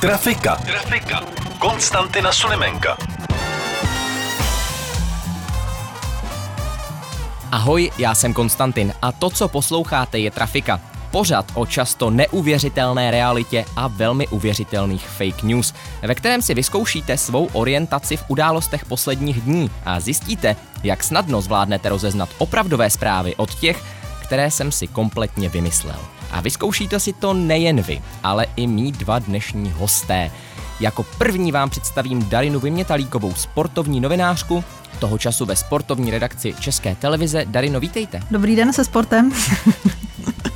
Trafika. Trafika. Konstantina Sulimenka. Ahoj, já jsem Konstantin a to, co posloucháte, je Trafika. Pořad o často neuvěřitelné realitě a velmi uvěřitelných fake news, ve kterém si vyzkoušíte svou orientaci v událostech posledních dní a zjistíte, jak snadno zvládnete rozeznat opravdové zprávy od těch, které jsem si kompletně vymyslel. A vyzkoušíte si to nejen vy, ale i mý dva dnešní hosté. Jako první vám představím Darinu Vymětalíkovou, sportovní novinářku, toho času ve sportovní redakci České televize. Darino, vítejte. Dobrý den se sportem.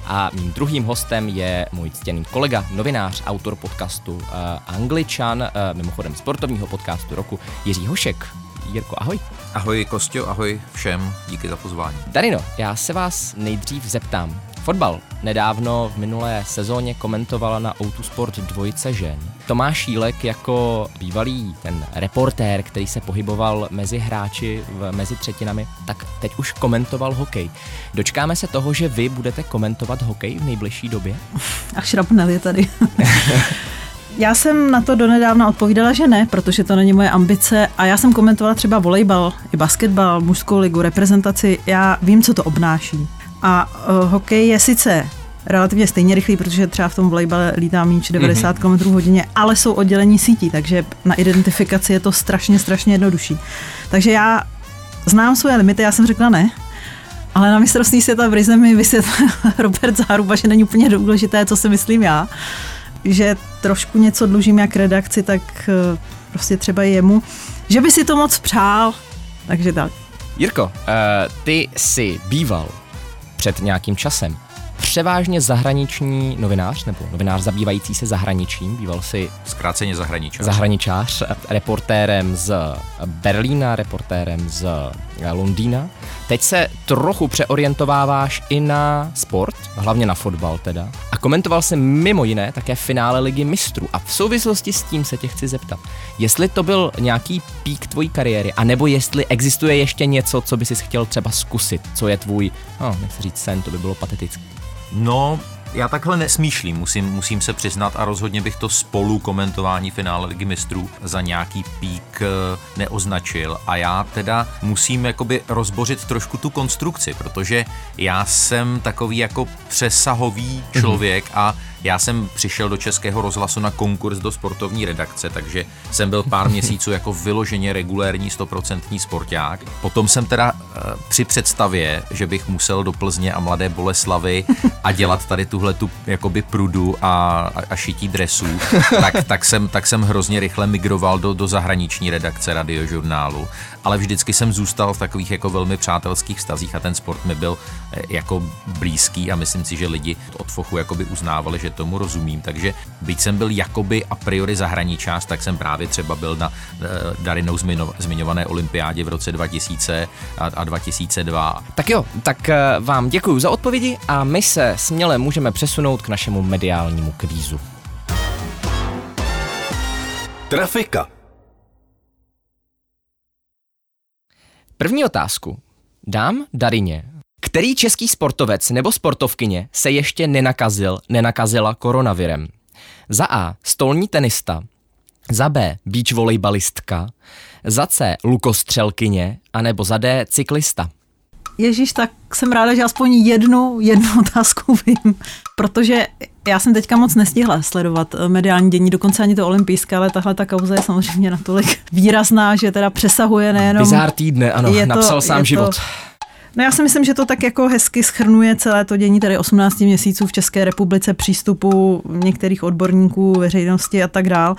A mým druhým hostem je můj ctěný kolega, novinář, autor podcastu uh, Angličan, uh, mimochodem sportovního podcastu roku, Jiří Hošek. Jirko, ahoj. Ahoj Kostio, ahoj všem, díky za pozvání. Darino, já se vás nejdřív zeptám. Fotbal nedávno v minulé sezóně komentovala na Outu Sport dvojice žen. Tomáš Šílek jako bývalý ten reportér, který se pohyboval mezi hráči v, mezi třetinami, tak teď už komentoval hokej. Dočkáme se toho, že vy budete komentovat hokej v nejbližší době? A šrapnel je tady. Já jsem na to donedávna odpovídala, že ne, protože to není moje ambice a já jsem komentovala třeba volejbal, i basketbal, mužskou ligu, reprezentaci, já vím, co to obnáší. A uh, hokej je sice relativně stejně rychlý, protože třeba v tom volejbale lítá míč 90 mm-hmm. km hodině, ale jsou oddělení sítí, takže na identifikaci je to strašně, strašně jednodušší. Takže já znám svoje limity, já jsem řekla ne, ale na mistrovství světa v Rize mi vysvětlil Robert Záruba, že není úplně důležité, co si myslím já, že trošku něco dlužím jak redakci, tak uh, prostě třeba jemu, že by si to moc přál, takže tak. Jirko, uh, ty jsi býval před nějakým časem převážně zahraniční novinář, nebo novinář zabývající se zahraničím, býval si zkráceně zahraničář. Zahraničář, reportérem z Berlína, reportérem z Londýna. Teď se trochu přeorientováváš i na sport, hlavně na fotbal teda. A komentoval se mimo jiné také finále ligy mistrů. A v souvislosti s tím se tě chci zeptat, jestli to byl nějaký pík tvojí kariéry, anebo jestli existuje ještě něco, co by si chtěl třeba zkusit, co je tvůj, no, nechci říct sen, to by bylo patetické. No, já takhle nesmýšlím, musím, musím se přiznat a rozhodně bych to spolu komentování finále Ligy mistrů za nějaký pík eh, neoznačil a já teda musím jakoby rozbořit trošku tu konstrukci, protože já jsem takový jako přesahový mhm. člověk mm-hmm. a já jsem přišel do Českého rozhlasu na konkurs do sportovní redakce, takže jsem byl pár měsíců jako vyloženě regulérní stoprocentní sporták. Potom jsem teda e, při představě, že bych musel do Plzně a Mladé Boleslavy a dělat tady tuhle tu jakoby prudu a, a, a šití dresů, tak, tak, jsem, tak jsem hrozně rychle migroval do, do zahraniční redakce radiožurnálu ale vždycky jsem zůstal v takových jako velmi přátelských vztazích a ten sport mi byl eh, jako blízký a myslím si, že lidi od fochu jakoby uznávali, že tomu rozumím, takže byť jsem byl jakoby a priori zahraničář, tak jsem právě třeba byl na eh, Darinou zmiňované olympiádě v roce 2000 a, a 2002. Tak jo, tak eh, vám děkuji za odpovědi a my se směle můžeme přesunout k našemu mediálnímu kvízu. Trafika. První otázku dám Darině. Který český sportovec nebo sportovkyně se ještě nenakazil, nenakazila koronavirem? Za A. Stolní tenista. Za B. Beach volejbalistka. Za C. Lukostřelkyně. A nebo za D. Cyklista. Ježíš, tak jsem ráda, že aspoň jednu, jednu otázku vím, protože já jsem teďka moc nestihla sledovat eh, mediální dění, dokonce ani to olympijské, ale tahle ta kauza je samozřejmě natolik výrazná, že teda přesahuje nejenom... Bizár týdne, ano, je napsal to, sám život. To, No já si myslím, že to tak jako hezky schrnuje celé to dění tady 18 měsíců v České republice, přístupu některých odborníků, veřejnosti a tak dál.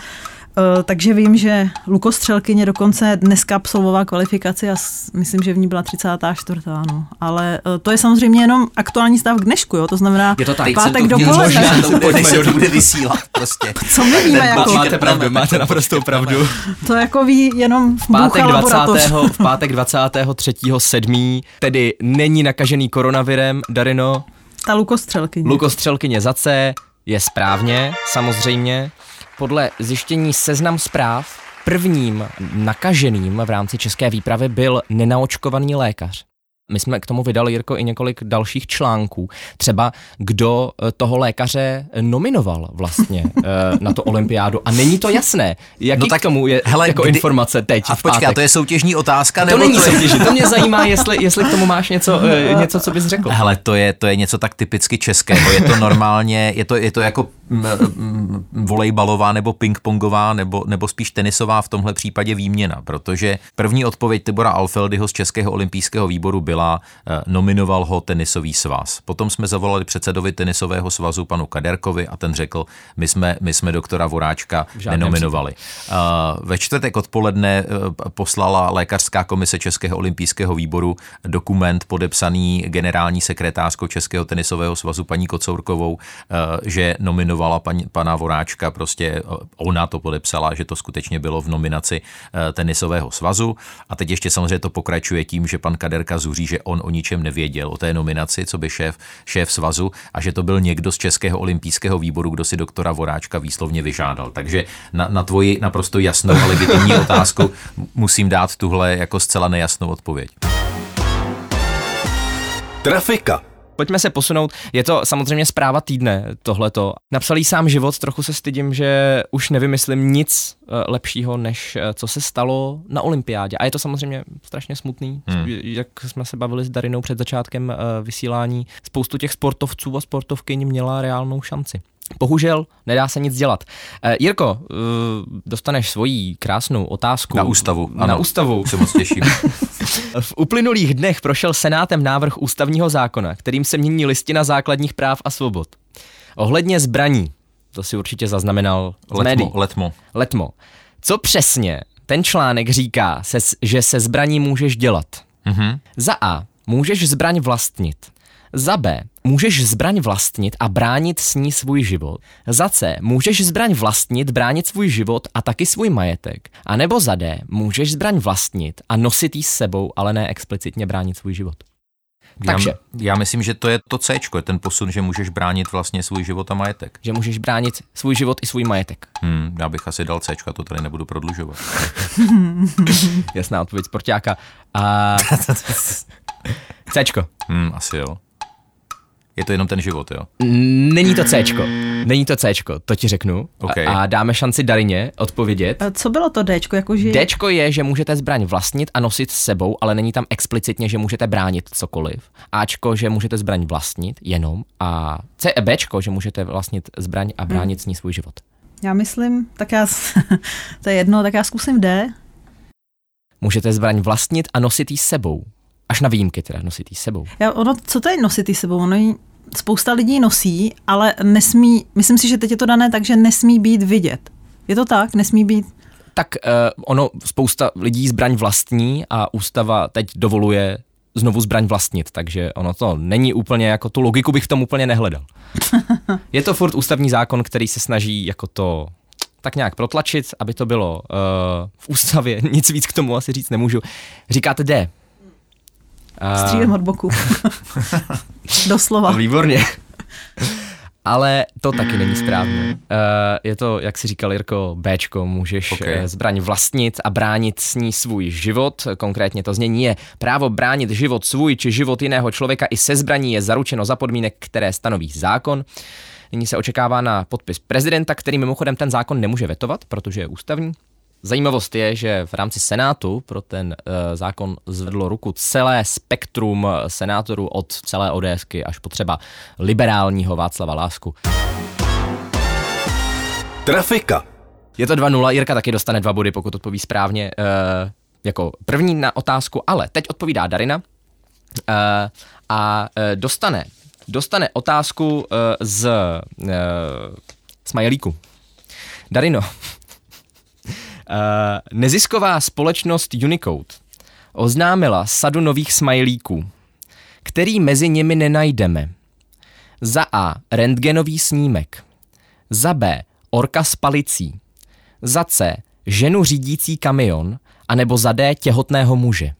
Uh, takže vím, že lukostřelkyně dokonce dneska absolvovala kvalifikaci a myslím, že v ní byla 34. No. Ale uh, to je samozřejmě jenom aktuální stav k dnešku, jo? to znamená je to tak. pátek dopoledne. To bude, to bude vysílat prostě. Co my víme? Jako... Máte pravdu, máte naprostou pravdu. To jako ví jenom v pátek 20. v pátek 23. 7. tedy není nakažený koronavirem, Darino. Ta lukostřelkyně. Lukostřelkyně za C je správně, samozřejmě. Podle zjištění seznam zpráv prvním nakaženým v rámci české výpravy byl nenaočkovaný lékař. My jsme k tomu vydali, Jirko, i několik dalších článků. Třeba kdo eh, toho lékaře nominoval vlastně eh, na to olympiádu. A není to jasné, jaký no tak, k tomu je hele, jako kdy, informace teď A počkej, to je soutěžní otázka? To nebo není to soutěžní, to mě zajímá, jestli, jestli k tomu máš něco, eh, něco, co bys řekl. Hele, to je, to je něco tak typicky českého. Je to normálně, je to, je to jako volejbalová nebo pingpongová nebo, nebo spíš tenisová v tomhle případě výměna, protože první odpověď Tibora Alfeldyho z Českého olympijského výboru byla, eh, nominoval ho tenisový svaz. Potom jsme zavolali předsedovi tenisového svazu panu Kaderkovi a ten řekl, my jsme, my jsme doktora Voráčka nenominovali. Eh, ve čtvrtek odpoledne eh, poslala lékařská komise Českého olympijského výboru dokument podepsaný generální sekretářkou Českého tenisového svazu paní Kocourkovou, že nominoval nominovala paní, pana Voráčka, prostě ona to podepsala, že to skutečně bylo v nominaci tenisového svazu. A teď ještě samozřejmě to pokračuje tím, že pan Kaderka zuří, že on o ničem nevěděl, o té nominaci, co by šéf, šéf svazu, a že to byl někdo z Českého olympijského výboru, kdo si doktora Voráčka výslovně vyžádal. Takže na, na tvoji naprosto jasnou a legitimní otázku musím dát tuhle jako zcela nejasnou odpověď. Trafika. Pojďme se posunout. Je to samozřejmě zpráva týdne, tohleto. Napsal jí sám život, trochu se stydím, že už nevymyslím nic eh, lepšího, než eh, co se stalo na olympiádě. A je to samozřejmě strašně smutný, hmm. jak jsme se bavili s Darinou před začátkem eh, vysílání. Spoustu těch sportovců a sportovkyň měla reálnou šanci. Bohužel nedá se nic dělat. Uh, Jirko, uh, dostaneš svoji krásnou otázku. Na ústavu. Ano, na ústavu. Se moc těším. v uplynulých dnech prošel Senátem návrh ústavního zákona, kterým se mění listina základních práv a svobod. Ohledně zbraní, to si určitě zaznamenal letmo, médií. Letmo. Letmo. Co přesně ten článek říká, se, že se zbraní můžeš dělat? Mm-hmm. Za A. Můžeš zbraň vlastnit. Za B. Můžeš zbraň vlastnit a bránit s ní svůj život. Za C. Můžeš zbraň vlastnit, bránit svůj život a taky svůj majetek. A nebo za D. Můžeš zbraň vlastnit a nosit ji s sebou, ale ne explicitně bránit svůj život. Takže. Já, já myslím, že to je to C, je ten posun, že můžeš bránit vlastně svůj život a majetek. Že můžeš bránit svůj život i svůj majetek. Hmm, já bych asi dal C, a to tady nebudu prodlužovat. Jasná odpověď sportáka. A... C. Hmm, asi jo. Je to jenom ten život, jo? Není to Cčko. Není to Cčko, to ti řeknu. Okay. A, a dáme šanci Darině odpovědět. A co bylo to Dčko? Jakože... Dčko je, že můžete zbraň vlastnit a nosit s sebou, ale není tam explicitně, že můžete bránit cokoliv. Ačko, že můžete zbraň vlastnit jenom. A C, Bčko, že můžete vlastnit zbraň a bránit hmm. s ní svůj život. Já myslím, tak já, to je jedno, tak já zkusím D. Můžete zbraň vlastnit a nosit ji s sebou. Až na výjimky teda nosit ji sebou. Já, ono, co to je nosit ji sebou? Ono jí, spousta lidí nosí, ale nesmí, myslím si, že teď je to dané tak, že nesmí být vidět. Je to tak? Nesmí být tak uh, ono, spousta lidí zbraň vlastní a ústava teď dovoluje znovu zbraň vlastnit, takže ono to není úplně jako tu logiku bych v tom úplně nehledal. je to furt ústavní zákon, který se snaží jako to tak nějak protlačit, aby to bylo uh, v ústavě, nic víc k tomu asi říct nemůžu. Říkáte D, Střílem od boku. Doslova. Výborně. Ale to taky není správně. Uh, je to, jak si říkal Jirko, Bčko, můžeš okay. Eh, zbraň vlastnit a bránit s ní svůj život. Konkrétně to znění je právo bránit život svůj či život jiného člověka i se zbraní je zaručeno za podmínek, které stanoví zákon. Nyní se očekává na podpis prezidenta, který mimochodem ten zákon nemůže vetovat, protože je ústavní. Zajímavost je, že v rámci Senátu pro ten uh, zákon zvedlo ruku celé spektrum senátorů od celé ODSky až po třeba liberálního Václava Lásku. Trafika. Je to 2-0, Jirka taky dostane dva body, pokud odpoví správně uh, jako první na otázku, ale teď odpovídá Darina uh, a uh, dostane, dostane otázku uh, z uh, Smajlíku. Darino, nezisková společnost Unicode oznámila sadu nových smajlíků, který mezi nimi nenajdeme. Za A. Rentgenový snímek. Za B. Orka s palicí. Za C. Ženu řídící kamion. A nebo za D. Těhotného muže.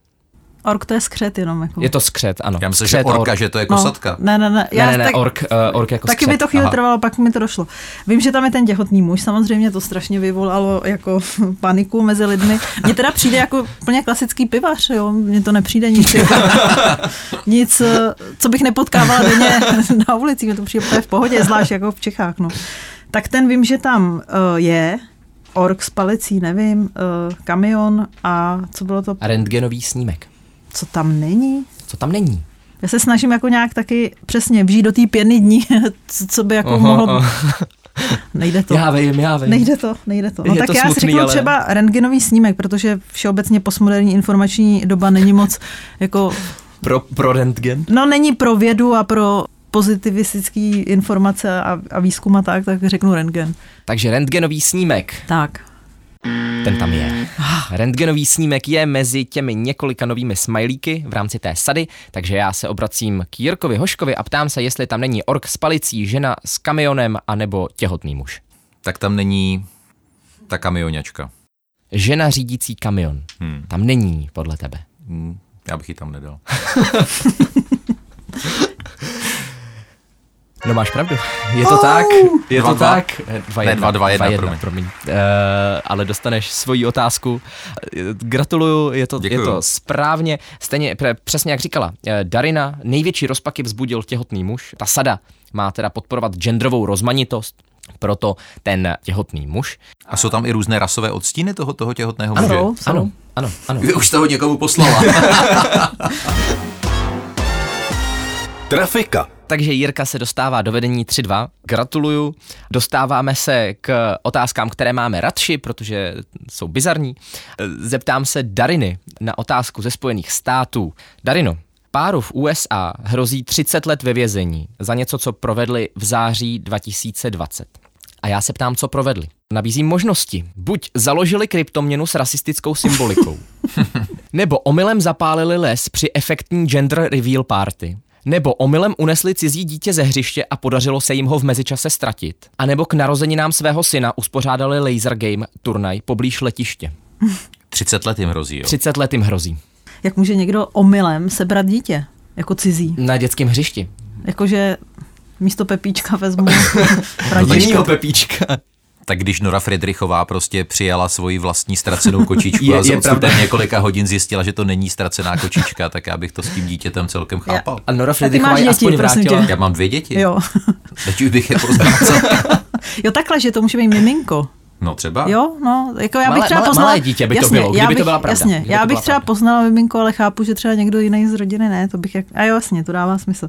Ork to je skřet jenom. Jako. Je to skřet, ano. Já myslím, skřet, že orka, ork. že to je kosatka. No, ne, ne, ne. Ne, ne, ne, tak, ork, uh, ork jako Taky skřet. mi to chvíli Aha. trvalo, pak mi to došlo. Vím, že tam je ten těhotný muž, samozřejmě to strašně vyvolalo jako paniku mezi lidmi. Mně teda přijde jako plně klasický pivař, jo, mně to nepřijde nic, jako, nic, eh, co bych nepotkávala denně na ulici, mně to přijde v pohodě, zvlášť jako v Čechách, no. Tak ten vím, že tam uh, je, ork s palicí, nevím, uh, kamion a co bylo to, rentgenový snímek. Co tam není? Co tam není? Já se snažím jako nějak taky přesně vžít do té pěny dní, co- by jako Aha, mohlo... aha. Nejde to. Já vím, já vím. Nejde to, nejde to. No Je tak to já si smutný, řeknu ale- třeba rentgenový snímek, protože všeobecně postmoderní informační doba není moc jako, Pro, pro rentgen? no není pro vědu a pro pozitivistický informace a, a výzkum a tak, tak řeknu rentgen. Takže rentgenový snímek, Tak. Ten tam je. Rentgenový snímek je mezi těmi několika novými smajlíky v rámci té sady, takže já se obracím k Jirkovi Hoškovi a ptám se, jestli tam není ork s palicí, žena s kamionem anebo těhotný muž. Tak tam není ta kamioňačka. Žena řídící kamion. Hmm. Tam není, podle tebe. Hmm. Já bych ji tam nedal. No máš pravdu. Je to tak. Je Dva, to dva. tak. Dva, Ne, dva, dva, jedna, promiň. promiň. Uh, ale dostaneš svoji otázku. Gratuluju, je to, je to správně. Stejně, pre, přesně jak říkala, eh, Darina, největší rozpaky vzbudil těhotný muž. Ta sada má teda podporovat genderovou rozmanitost, proto ten těhotný muž. A jsou tam i různé rasové odstíny toho, toho těhotného muže? Ano, jsou. Ano, ano, ano. Vy už jste ho někomu poslala. Trafika. Takže Jirka se dostává do vedení 3-2. Gratuluju. Dostáváme se k otázkám, které máme radši, protože jsou bizarní. Zeptám se Dariny na otázku ze Spojených států. Darino, páru v USA hrozí 30 let ve vězení za něco, co provedli v září 2020. A já se ptám, co provedli. Nabízím možnosti. Buď založili kryptoměnu s rasistickou symbolikou, nebo omylem zapálili les při efektní gender reveal party, nebo omylem unesli cizí dítě ze hřiště a podařilo se jim ho v mezičase ztratit, a nebo k narozeninám svého syna uspořádali laser game turnaj poblíž letiště. 30 let jim hrozí, jo. 30 let jim hrozí. Jak může někdo omylem sebrat dítě, jako cizí? Na dětském hřišti. Jakože místo Pepíčka vezmu. Jinýho Pepíčka. Tak když Nora Friedrichová prostě přijala svoji vlastní ztracenou kočičku Je- a je odstupem několika hodin zjistila, že to není ztracená kočička, tak já bych to s tím dítětem celkem chápal. A Nora Friedrichová děti, aspoň vrátila. tě. Já mám dvě děti. Jo. Teď už bych je poznal. jo, takhle, že to může být miminko. No třeba. Jo, no, jako já bych Malé- třeba malé- poznala... malé dítě by to jasně, bylo, já kdyby to bych, byla pravda, Jasně, já to bych třeba pravda. poznala miminko, ale chápu, že třeba někdo jiný z rodiny ne, to bych jak... A jo, jasně, to dává smysl.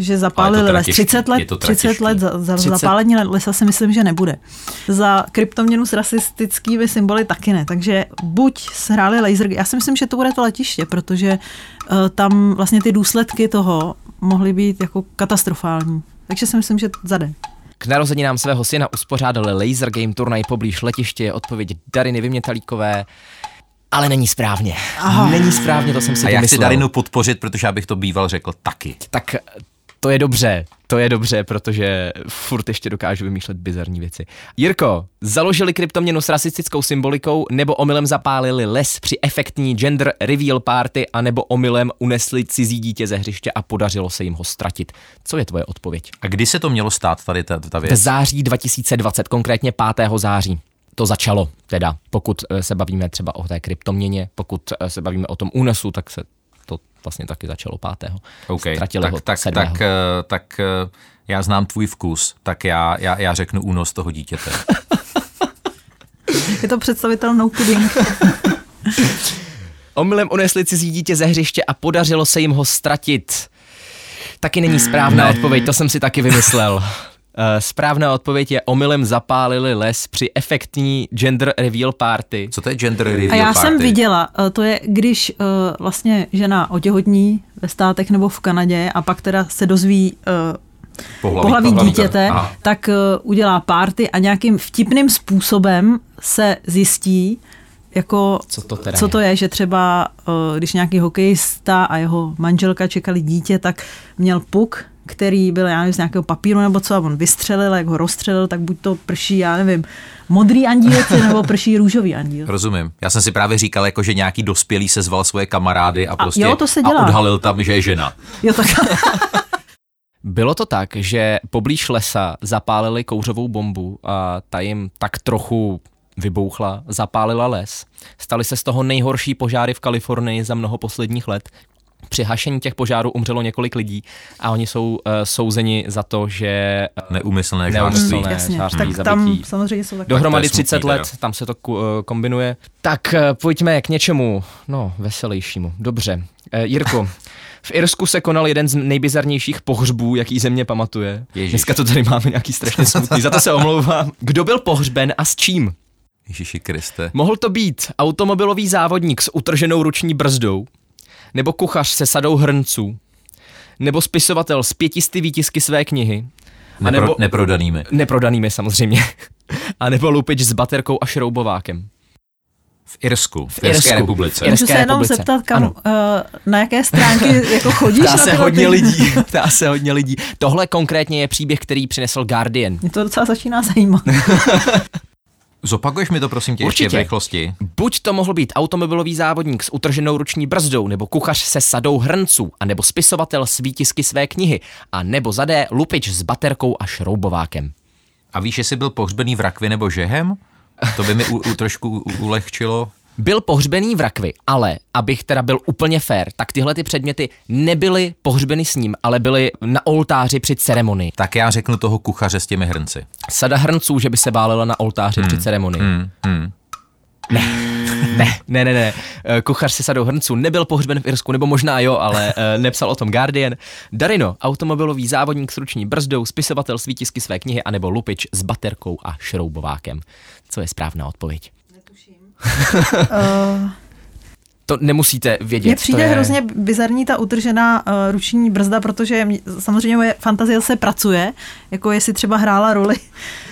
Že zapálili les. tratišký, 30 let, je to 30 tratišký. let za, za 30. zapálení lesa si myslím, že nebude. Za kryptoměnu s rasistickými symboly taky ne. Takže buď sehráli laser, já si myslím, že to bude to letiště, protože uh, tam vlastně ty důsledky toho mohly být jako katastrofální. Takže si myslím, že zade. K narozeninám svého syna uspořádali laser game turnaj poblíž letiště je odpověď Dariny Vymětalíkové. Ale není správně. Aha. Není správně, to jsem si A já chci. Darinu podpořit, protože já bych to býval řekl taky. Tak to je dobře, to je dobře, protože furt ještě dokážu vymýšlet bizarní věci. Jirko, založili kryptoměnu s rasistickou symbolikou, nebo omylem zapálili les při efektní gender reveal party, a nebo omylem unesli cizí dítě ze hřiště a podařilo se jim ho ztratit. Co je tvoje odpověď? A kdy se to mělo stát, tady ta, ta V věc? září 2020, konkrétně 5. září. To začalo, teda, pokud eh, se bavíme třeba o té kryptoměně, pokud eh, se bavíme o tom únesu, tak se vlastně taky začalo 5. OK, Ztratili tak, ho tak, 7. tak, eh, tak eh, já znám tvůj vkus, tak já, já, já řeknu únos toho dítěte. Je to představitel no pudding. Omylem unesli cizí dítě ze hřiště a podařilo se jim ho ztratit. Taky není správná odpověď, to jsem si taky vymyslel. Eh, Správná odpověď je omylem zapálili les při efektní gender reveal party. Co to je gender reveal A já party? jsem viděla, eh, to je, když uh, vlastně žena otěhotní ve státech nebo v Kanadě a pak teda se dozví uh, Pohlaví- pohlaví dítěte, aha. tak uh, udělá párty a nějakým vtipným způsobem se zjistí, jako, Co to teda co je? to je, že třeba, když nějaký hokejista a jeho manželka čekali dítě, tak měl puk, který byl, já nevím, z nějakého papíru nebo co, a on vystřelil, a jak ho rozstřelil, tak buď to prší, já nevím, modrý andílci nebo prší růžový andíl. Rozumím. Já jsem si právě říkal, jako, že nějaký dospělý se zval svoje kamarády a prostě jo, to se a dělá. odhalil tam, že je žena. Jo, tak Bylo to tak, že poblíž lesa zapálili kouřovou bombu a ta jim tak trochu vybouchla, zapálila les. Staly se z toho nejhorší požáry v Kalifornii za mnoho posledních let. Při hašení těch požárů umřelo několik lidí a oni jsou uh, souzeni za to, že Neumyslné Neumyslné. žárství. Ne, jasně, žárství, tak tam zabití. samozřejmě jsou takové. dohromady smutný 30 teda. let, tam se to ku- eh, kombinuje. Tak eh, pojďme k něčemu, no, veselějšímu. Dobře. Eh, Jirko, v Irsku se konal jeden z nejbizarnějších pohřbů, jaký země pamatuje. Ježiš. Dneska to tady máme nějaký strašně smutný, za to se omlouvám. Kdo byl pohřben a s čím? Ježiši Kriste. Mohl to být automobilový závodník s utrženou ruční brzdou, nebo kuchař se sadou hrnců, nebo spisovatel s pětisty výtisky své knihy, a Nepro, nebo neprodanými. neprodanými samozřejmě, a nebo lupič s baterkou a šroubovákem. V Irsku, v, V Irské Irsku. republice. Irské Můžu se jenom republice. zeptat, kam, Ano. uh, na jaké stránky jako chodíš Ptá se hodně lidí, ptá se hodně lidí. Tohle konkrétně je příběh, který přinesl Guardian. Mě to docela začíná zajímat. Zopakuješ mi to prosím tě ještě v Určitě. rychlosti. Buď to mohl být automobilový závodník s utrženou ruční brzdou, nebo kuchař se sadou hrnců, a nebo spisovatel s výtisky své knihy, a nebo zadé lupič s baterkou a šroubovákem. A víš, jestli byl pohřbený v rakvi nebo žehem? To by mi u, u, trošku u, ulehčilo. Byl pohřbený v rakvi, ale abych teda byl úplně fair, tak tyhle ty předměty nebyly pohřbeny s ním, ale byly na oltáři při ceremonii. Tak já řeknu toho kuchaře s těmi hrnci. Sada hrnců, že by se válila na oltáři při ceremonii. Hmm, hmm. Ne, ne, ne, ne. Eh, Kuchař se sadou hrnců nebyl pohřben v Irsku, nebo možná jo, ale eh, nepsal o tom Guardian. Darino, automobilový závodník s ruční brzdou, spisovatel s výtisky své knihy, anebo lupič s baterkou a šroubovákem. Co je správná odpověď? Uh, To nemusíte vědět. Mně to přijde je... hrozně bizarní ta utržená uh, ruční brzda, protože mě, samozřejmě moje fantazie se pracuje, jako jestli třeba hrála roli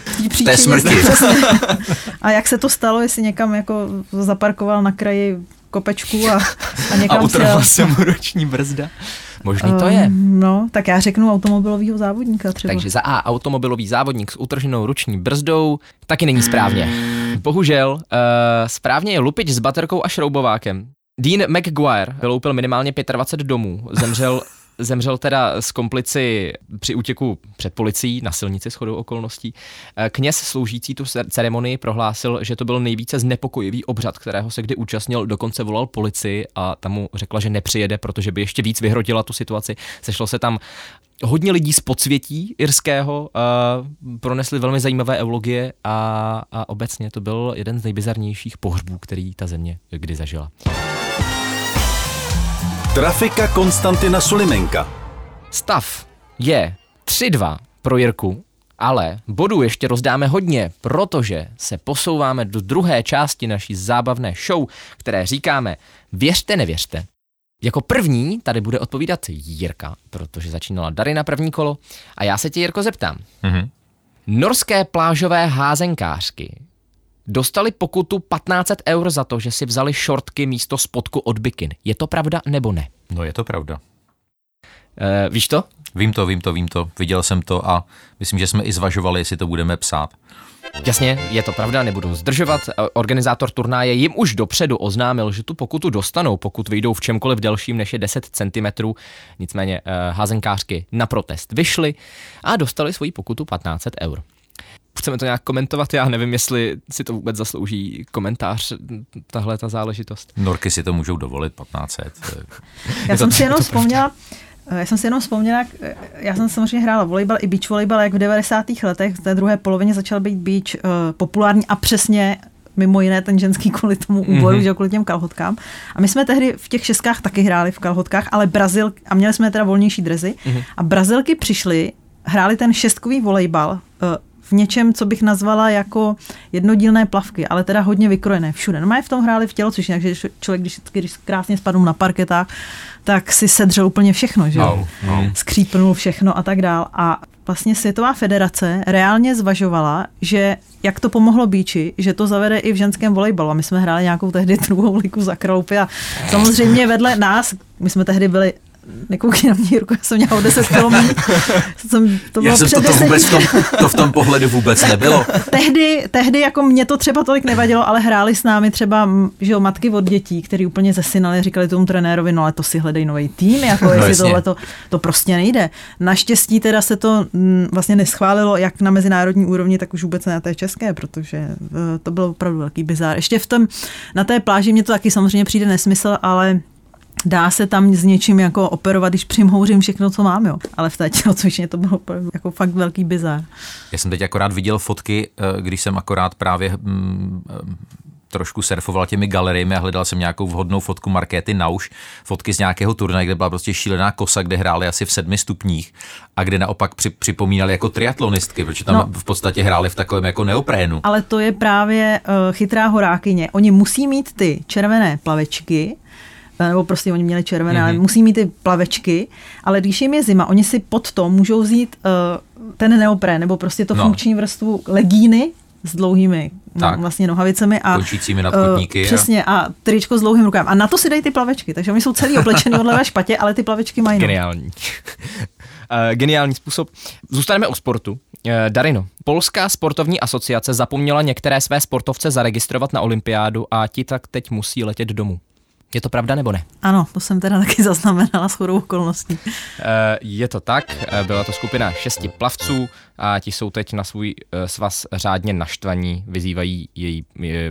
v té příčině. smrti. Přesně. A jak se to stalo, jestli někam jako zaparkoval na kraji kopečku a, a A někam utrhla sjel. se mu roční brzda. Možný to je. Um, No, tak já řeknu automobilového závodníka třeba. Takže za A automobilový závodník s utrženou ruční brzdou taky není správně. Bohužel, uh, správně je lupič s baterkou a šroubovákem. Dean McGuire vyloupil minimálně 25 domů, zemřel Zemřel teda s komplici při útěku před policií na silnici shodou okolností. Eh, Kněz sloužící tu cer- ceremonii prohlásil, že to byl nejvíce znepokojivý obřad, kterého se kdy účastnil, dokonce volal policii a tam mu řekla, že nepřijede, protože by ještě víc vyhrotila tu situaci. Sešlo se tam hodně lidí z podsvětí irského, uh, pronesli velmi zajímavé eulogie a, a obecně to byl jeden z nejbizarnějších pohřbů, který ta země kdy zažila. Trafika Konstantina Sulimenka. Stav je 3-2 pro Jirku, ale bodů ještě rozdáme hodně, protože se posouváme do druhé části naší zábavné show, které říkáme Věřte, nevěřte. Jako první tady bude odpovídat Jirka, protože začínala Darina první kolo a já se tě, Jirko, zeptám. Mhm. Norské plážové házenkářky dostali pokutu 1500 eur za to, že si vzali šortky místo spodku od bikin. Je to pravda nebo ne? No je to pravda. E, víš to? Vím to, vím to, vím to. Viděl jsem to a myslím, že jsme i zvažovali, jestli to budeme psát. Jasně, je to pravda, nebudu zdržovat. E, Organizátor turnáje jim už dopředu oznámil, že tu pokutu dostanou, pokud vyjdou v čemkoliv delším než je 10 cm. Nicméně eh, házenkářky na protest vyšly a dostali svoji pokutu 1500 eur. Chceme to nějak komentovat? Já nevím, jestli si to vůbec zaslouží komentář, tahle ta záležitost. Norky si to můžou dovolit 1500. Já jsem si jenom vzpomněla, já jsem si jenom vzpomněla, jak- já jsem samozřejmě hrála volejbal i beach volejbal, jak v 90. letech, v té druhé polovině začal být beach uh, populární a přesně mimo jiné ten ženský kvůli tomu úboru, mm-hmm. že kvůli těm kalhotkám. A my jsme tehdy v těch šestkách taky hráli v kalhotkách, ale Brazil, a měli jsme teda volnější drezy, mm-hmm. a Brazilky přišly, hráli ten šestkový volejbal uh, v něčem, co bych nazvala jako jednodílné plavky, ale teda hodně vykrojené všude. No v tom hráli v tělocvičně, takže člověk, když, když krásně spadl na parketách, tak si sedřel úplně všechno, že jo? No, no. Skřípnul všechno a tak dál. A vlastně Světová federace reálně zvažovala, že jak to pomohlo Bíči, že to zavede i v ženském volejbalu. A my jsme hráli nějakou tehdy druhou ligu za Kroupy a samozřejmě vedle nás, my jsme tehdy byli nekoukej na mě, Jirku, já jsem měla o 10 kilometrů. Jsem, to Já jsem to, to, vůbec v 10 tom, to v tom pohledu vůbec nebylo. tehdy, tehdy jako mě to třeba tolik nevadilo, ale hráli s námi třeba že jo, matky od dětí, který úplně zesinali, říkali tomu trenérovi, no ale to si hledej nový tým, jako No jestli tohle to, to prostě nejde. Naštěstí teda se to m, vlastně neschválilo jak na mezinárodní úrovni, tak už vůbec ne na té české, protože e, to bylo opravdu velký bizár. Ještě v tom, na té pláži mě to taky samozřejmě přijde nesmysl, ale dá se tam s něčím jako operovat, když přimhouřím všechno, co mám, jo. Ale v té tělocvičně to bylo opravdu jako fakt velký bizár. Já jsem teď akorát viděl fotky, eh, když jsem akorát právě mm, trošku surfoval těmi galeriemi a hledal jsem nějakou vhodnou fotku Markéty Nauš, fotky z nějakého turnaje, kde byla prostě šílená kosa, kde hráli asi v sedmi stupních a kde naopak při, připomínali jako triatlonistky, protože tam No. v podstatě hráli v takovém jako neoprénu. Ale to je právě uh, chytrá horákyně. Oni musí mít ty červené plavečky, nebo prostě oni měli červené, mm-hmm. ale musí mít ty plavečky, ale když jim je zima, oni si pod to můžou vzít uh, ten neoprén, nebo prostě to no. No. funkční vrstvu legíny s dlouhými no, Tak. vlastně nohavicemi a Končícími nad kotníky eh, a- přesně a tričko s dlouhým rukávem. A na to si dají ty plavečky, takže oni jsou celý oblečený od levé špatě, ale ty plavečky mají. no. Geniální. Eh, Geniální způsob. Zůstaneme u sportu. Eh, Darino, Polská sportovní asociace zapomněla některé své sportovce zaregistrovat na olympiádu a ti tak teď musí letět domů. Je to pravda nebo ne? Ano, to jsem teda taky zaznamenala s chodou okolností. Eh, Je to tak, eh, byla to skupina šesti plavců a ti jsou teď na svůj eh, svaz řádně naštvaní, vyzývají její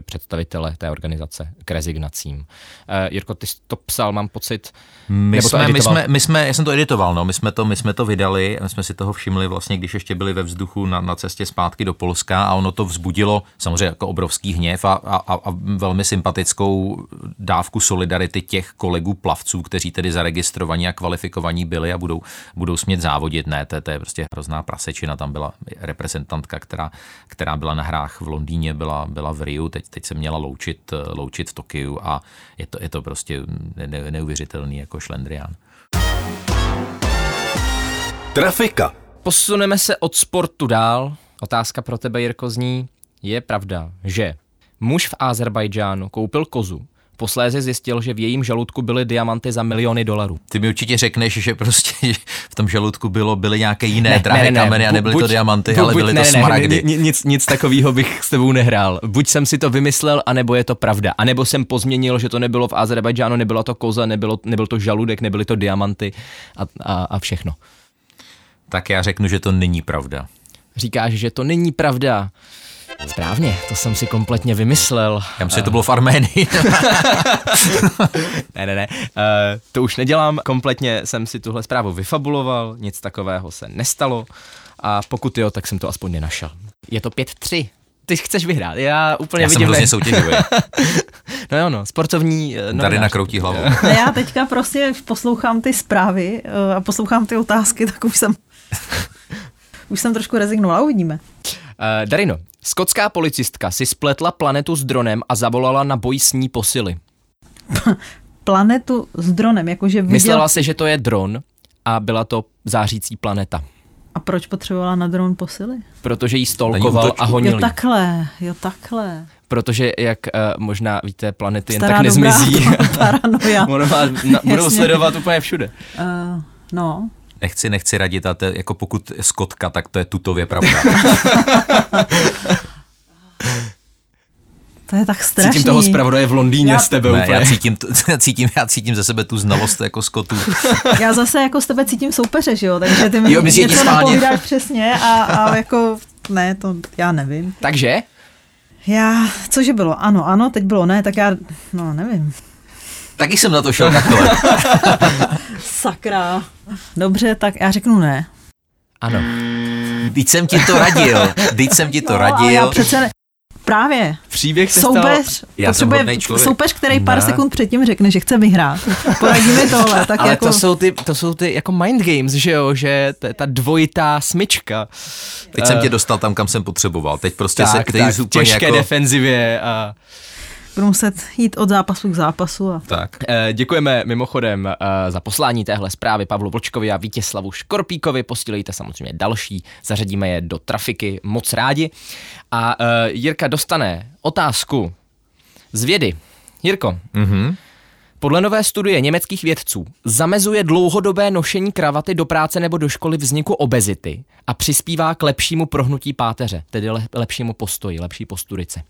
představitele té organizace k rezignacím. Eh, Jirko, ty jsi to psal, mám pocit, My jsme, my, jsme, my jsme, já jsem to editoval, no, my jsme to, my jsme to vydali, my jsme si toho všimli vlastně, když ještě byli ve vzduchu na, na cestě zpátky do Polska a ono to vzbudilo samozřejmě jako obrovský hněv a, a, a, a velmi sympatickou dávku solidarity těch kolegů plavců, kteří tedy zaregistrovaní a kvalifikovaní byli a budou, budou smět závodit. Ne, to, to je prostě hrozná prasečina, tam byla reprezentantka, která, která byla na hrách v Londýně, byla, byla v Riu, teď, teď se měla loučit, loučit v Tokiu a je to, je to prostě ne, ne, neuvěřitelný jako šlendrián. Trafika. Posuneme se od sportu dál. Otázka pro tebe, Jirko, zní, je pravda, že muž v Azerbajdžánu koupil kozu, posléze zjistil, že v jejím žaludku byly diamanty za miliony dolarů. Ty mi určitě řekneš, že prostě v tom žaludku bylo, byly nějaké jiné ne, drahé kameny a nebyly to diamanty, bu- ale buď- byly ne, to ne, smaragdy. Ne, nic, nic takového bych s tebou nehrál. Buď jsem si to vymyslel, anebo je to pravda. A nebo jsem pozměnil, že to nebylo v Azerbajdžánu, nebyla to koza, nebylo, nebyl to žaludek, nebyly to diamanty a, a, a všechno. Tak já řeknu, že to není pravda. Říkáš, že to není pravda. Správně, to jsem si kompletně vymyslel. Já myslím, že to bylo v Arménii. Ne, ne, ne. Uh, to už nedělám. Kompletně jsem si tuhle zprávu vyfabuloval, nic takového se nestalo. A pokud jo, tak jsem to aspoň nenašel. Je to 5-3. Ty chceš vyhrát. Já úplně já jsem vidím. hrozně soutěživý. No jo, no, sportovní. eh, Tady nakroutí hlavu. A já teďka prostě poslouchám ty zprávy eh, a poslouchám ty otázky, tak už jsem, už jsem trošku rezignovala, uvidíme. Uh, Darino, skotská policistka si spletla planetu s dronem a zavolala na boj s ní posily. Planetu s dronem, jakože viděl... Myslela si, že to je dron a byla to zářící planeta. A proč potřebovala na dron posily? Protože jí stolkoval a honil Jo takhle, jo takhle. Protože, jak uh, možná víte, planety jen Stará tak dobrá nezmizí. paranoja. Budou sledovat úplně všude. Uh, no, Nechci, nechci radit, a to, je- jako pokud je skotka, tak to je tutově pravda. to je tak strašný. Cítím toho zpravodaje v Londýně Já- s tebe ne, úplně. já, cítím, to, já, cítím, já cítím ze sebe tu znalost jako skotů. Já zase jako z tebe cítím soupeře, že jo, takže ty mi Jo, myslíš, že ti něco schválně. napovídáš přesně a, a jako, ne, to já nevím. Takže, Já, cože bylo, ano, ano, teď bylo ne, tak já, no nevím. Taky jsem na to šel takhle. Sakra. Dobře, tak já řeknu ne. ano. Teď jsem ti to radil. Teď jsem ti to No, ale já radil. přece ne, Právě. Příběh se Soupeř, stal... Já jsem potřebuje soupeř, který pár Ne. sekund předtím řekne, že chce vyhrát. Poradí mi tohle. Tak Ale jako, to jsou ty, to jsou ty jako mind games, že jo, že t- ta dvojitá smyčka. Teď jsem tě dostal tam, kam jsem potřeboval. Teď prostě se, Tak, teď tak, úplně těžké jako... defenzivě a Budu muset jít od zápasu k zápasu. A... Tak. Eh, Děkujeme mimochodem eh, za poslání téhle zprávy Pavlu Vlčkovi a Vítězslavu Škorpíkovi. Posílejte samozřejmě další, zařadíme je do trafiky moc rádi. A eh, Jirka dostane otázku z vědy. Jirko, Mhm. podle nové studie německých vědců zamezuje dlouhodobé nošení kravaty do práce nebo do školy vzniku obezity a přispívá k lepšímu prohnutí páteře, tedy le- lepšímu postoji, lepší posturice.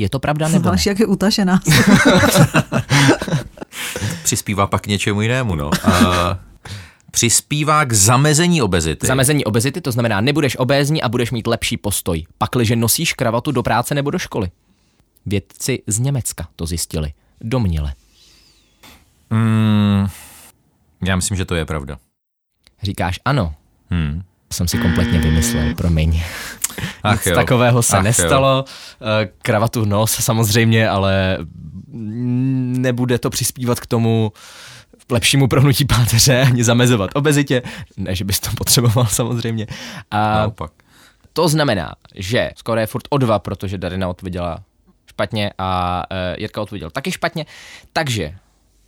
Je to pravda nebo ne? Jak je utažená. Přispívá pak k něčemu jinému, no. Uh, přispívá k zamezení obezity. Zamezení obezity, to znamená, nebudeš obézní a budeš mít lepší postoj. Pakliže nosíš kravatu do práce nebo do školy. Vědci z Německa to zjistili. Domněle. Mm, já myslím, že to je pravda. Říkáš ano. Hmm. Jsem si kompletně vymyslel, promiň. Ach Nic jo. takového se Ach jo. nestalo. Eh, Kravatu nos samozřejmě, ale nebude to přispívat k tomu lepšímu prohnutí páteře ani zamezovat obezitě. Ne, že bys to potřeboval samozřejmě. A Naopak. To znamená, že skoro je furt o dva, protože Darina odpověděla špatně a uh, Jirka odpověděl taky špatně. Takže,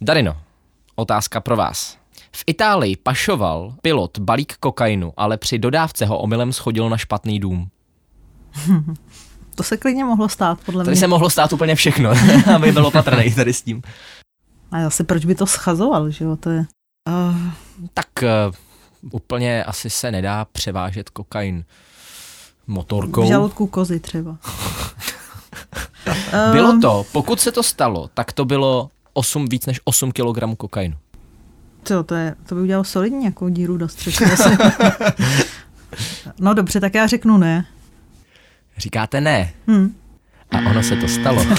Darino, otázka pro vás. V Itálii pašoval pilot balík kokainu, ale při dodávce ho omylem schodil na špatný dům. To se klidně mohlo stát, podle Tady mě. se mohlo stát úplně všechno, aby bylo patrný tady s tím. A zase proč by to schazoval, že jo? To je... Uh, Tak uh, úplně asi se nedá převážet kokain motorkou. v žaludku kozy třeba. Bylo to, pokud se to stalo, tak to bylo 8, víc než 8 kg kokainu. Co, to, je, to by udělalo solidní nějakou díru do střechy. no dobře, tak já řeknu ne. Říkáte ne. Hm. A ono se to stalo.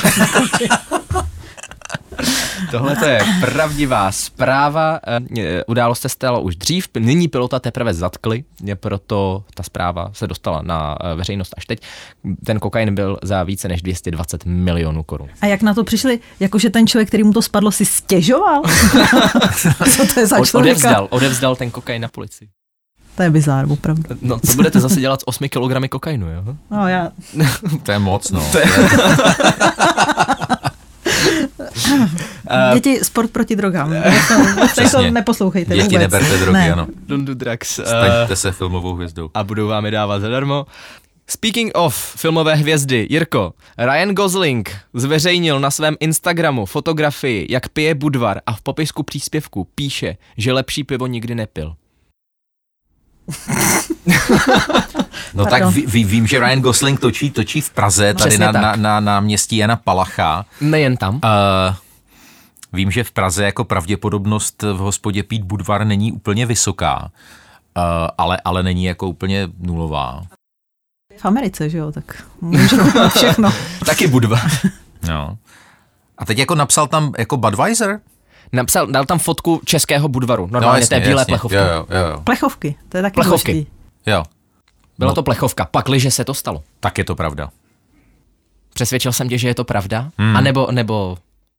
Tohle to je pravdivá zpráva. Eh, Událost se stalo už dřív, nyní pilota teprve zatkli, proto ta zpráva se dostala na eh, veřejnost až teď. Ten kokain byl za více než 220 milionů korun. A jak na to přišli? Jakože ten člověk, který mu to spadlo, si stěžoval? Co to je za člověka? odevzdal, odevzdal ten kokain na policii. To je bizár, opravdu. No, co budete zase dělat s 8 kg kokainu, jo? No, já, To je moc, no. To je- Eh, děti, sport proti drogám. Tak to Přesně. neposlouchejte Děti vůbec. neberte drogy, ne. ano. Don't do drugs. Eh, Staňte se filmovou hvězdou. a budou vám je dávat zadarmo. Speaking of filmové hvězdy, Jirko, Ryan Gosling zveřejnil na svém Instagramu fotografii, jak pije Budvar a v popisku příspěvku píše, že lepší pivo nikdy nepil. No Pardon. tak ví, ví, vím, že Ryan Gosling točí, točí v Praze, tady Přesně na, tak. na, na, na městí Jana Palacha. Nejen tam. Uh, vím, že v Praze jako pravděpodobnost v hospodě pít Budvar není úplně vysoká, uh, ale, ale není jako úplně nulová. V Americe, že jo, tak můžu všechno. Taky Budvar. No. A teď jako napsal tam jako Budweiser? Napsal, dal tam fotku českého Budvaru, normálně no, té bílé plechovky. Jo, jo, jo, jo. Plechovky, to je taky Plechovky. důležitý. jo. Byla No. to plechovka, pakliže se to stalo. Tak je to pravda. Přesvědčil jsem tě, že je to pravda? Hmm. A nebo, nebo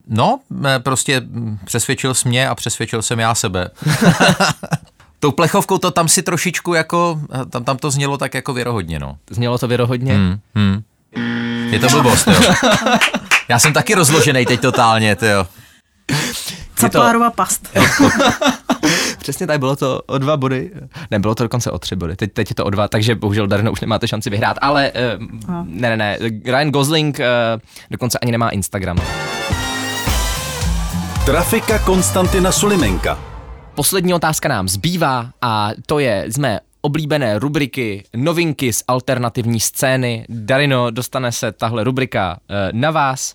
No, eh, prostě mm, přesvědčil jsi mě a přesvědčil jsem já sebe. Tou plechovkou to tam si trošičku jako, eh, tam, tam to znělo tak jako věrohodně, no. znělo to věrohodně? Hmm, hmm. Je to blbost, jo. Já jsem taky rozložený teď totálně, ty jo. Caplárova past. Přesně tak, bylo to o dva body. Ne, bylo to dokonce o tři body. Teď, teď je to o dva, takže bohužel Darno už nemáte šanci vyhrát. Ale uh, ne, ne, ne. Ryan Gosling uh, dokonce ani nemá Instagram. Trafika Konstantina Sulimenka. Poslední otázka nám zbývá a to je z mé oblíbené rubriky Novinky z alternativní scény. Darino, dostane se tahle rubrika eh, na vás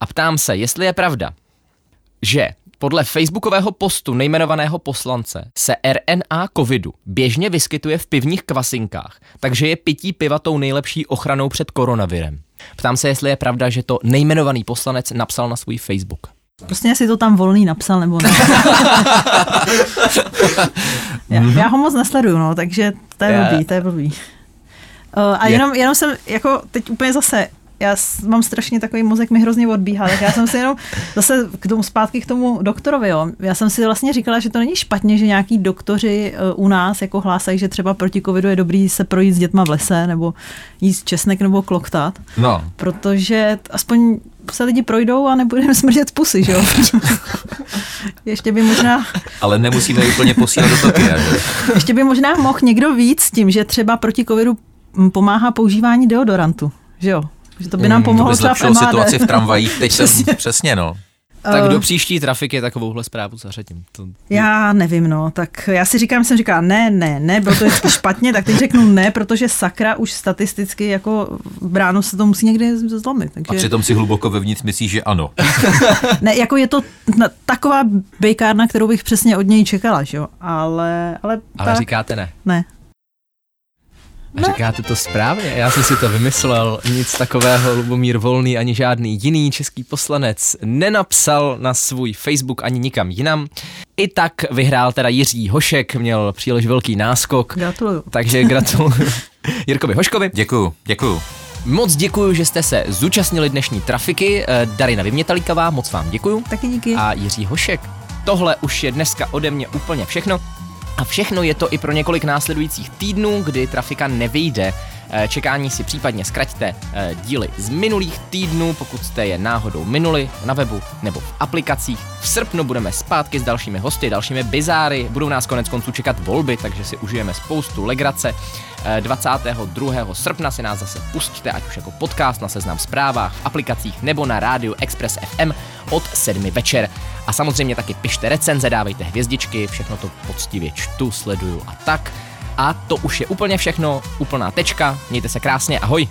a ptám se, jestli je pravda, že podle facebookového postu nejmenovaného poslance se RNA covidu běžně vyskytuje v pivních kvasinkách, takže je pití piva tou nejlepší ochranou před koronavirem. Ptám se, jestli je pravda, že to nejmenovaný poslanec napsal na svůj Facebook. Prostě jestli to tam volný napsal, nebo ne. já, já ho moc nesleduju, no, takže to je blbý, to je blbý. Uh, a Je- jenom, jenom jsem, jako teď úplně zase, já mám strašně takový mozek, mi hrozně odbíhá, tak já jsem si jenom zase k tomu zpátky k tomu doktorovi, jo. Já jsem si vlastně říkala, že to není špatně, že nějaký doktoři eh, u nás jako hlásají, že třeba proti covidu je dobrý se projít s dětma v lese nebo jíst česnek nebo kloktat. No. Protože aspoň se lidi projdou a nebudeme smrdět pusy, že jo? Ještě by možná... Ale nemusíme úplně posílat do Tokia, že? Ještě by možná mohl někdo víc s tím, že třeba proti covidu pomáhá používání deodorantu, že jo? Že to by nám pomohlo to by třeba v situaci v tramvajích, teď jsem, přesně no. Tak Eh, do příští trafiky takovouhle zprávu zařadím. To... Já nevím, no, tak já si říkám, jsem říkala ne, ne, ne, bylo to vždycky špatně, tak teď řeknu ne, protože sakra už statisticky jako bráno se to musí někde zlomit. A Takže přitom si hluboko vevnitř myslíš, že ano. ne, jako je to taková bejkárna, kterou bych přesně od něj čekala, že jo, ale, ale, Ale tak, říkáte ne. ne. A říkáte to správně, já jsem si to vymyslel, nic takového Lubomír Volný ani žádný jiný český poslanec nenapsal na svůj Facebook ani nikam jinam. I tak vyhrál teda Jiří Hošek, měl příliš velký náskok, Gratuluju. takže gratuluju Jirkovi Hoškovi. Děkuju, děkuju. Moc děkuji, že jste se zúčastnili dnešní trafiky. Eh, Darina Vymětalíková, moc vám děkuju. Taky díky. A Jiří Hošek. Tohle už je dneska ode mě úplně všechno. A všechno je to i pro několik následujících týdnů, kdy trafika nevyjde. Eh, Čekání si případně zkraťte eh, díly z minulých týdnů, pokud jste je náhodou minuli na webu nebo v aplikacích. V srpnu budeme zpátky s dalšími hosty, dalšími bizáry. Budou nás konec konců čekat volby, takže si užijeme spoustu legrace. Eh, 22. srpna si nás zase pustíte, ať už jako podcast na Seznam zprávách, v aplikacích nebo na rádiu Express FM od 7 večer. A samozřejmě taky pište recenze, dávejte hvězdičky, všechno to poctivě čtu, sleduju a tak. A to už je úplně všechno, úplná tečka. Mějte se krásně, ahoj!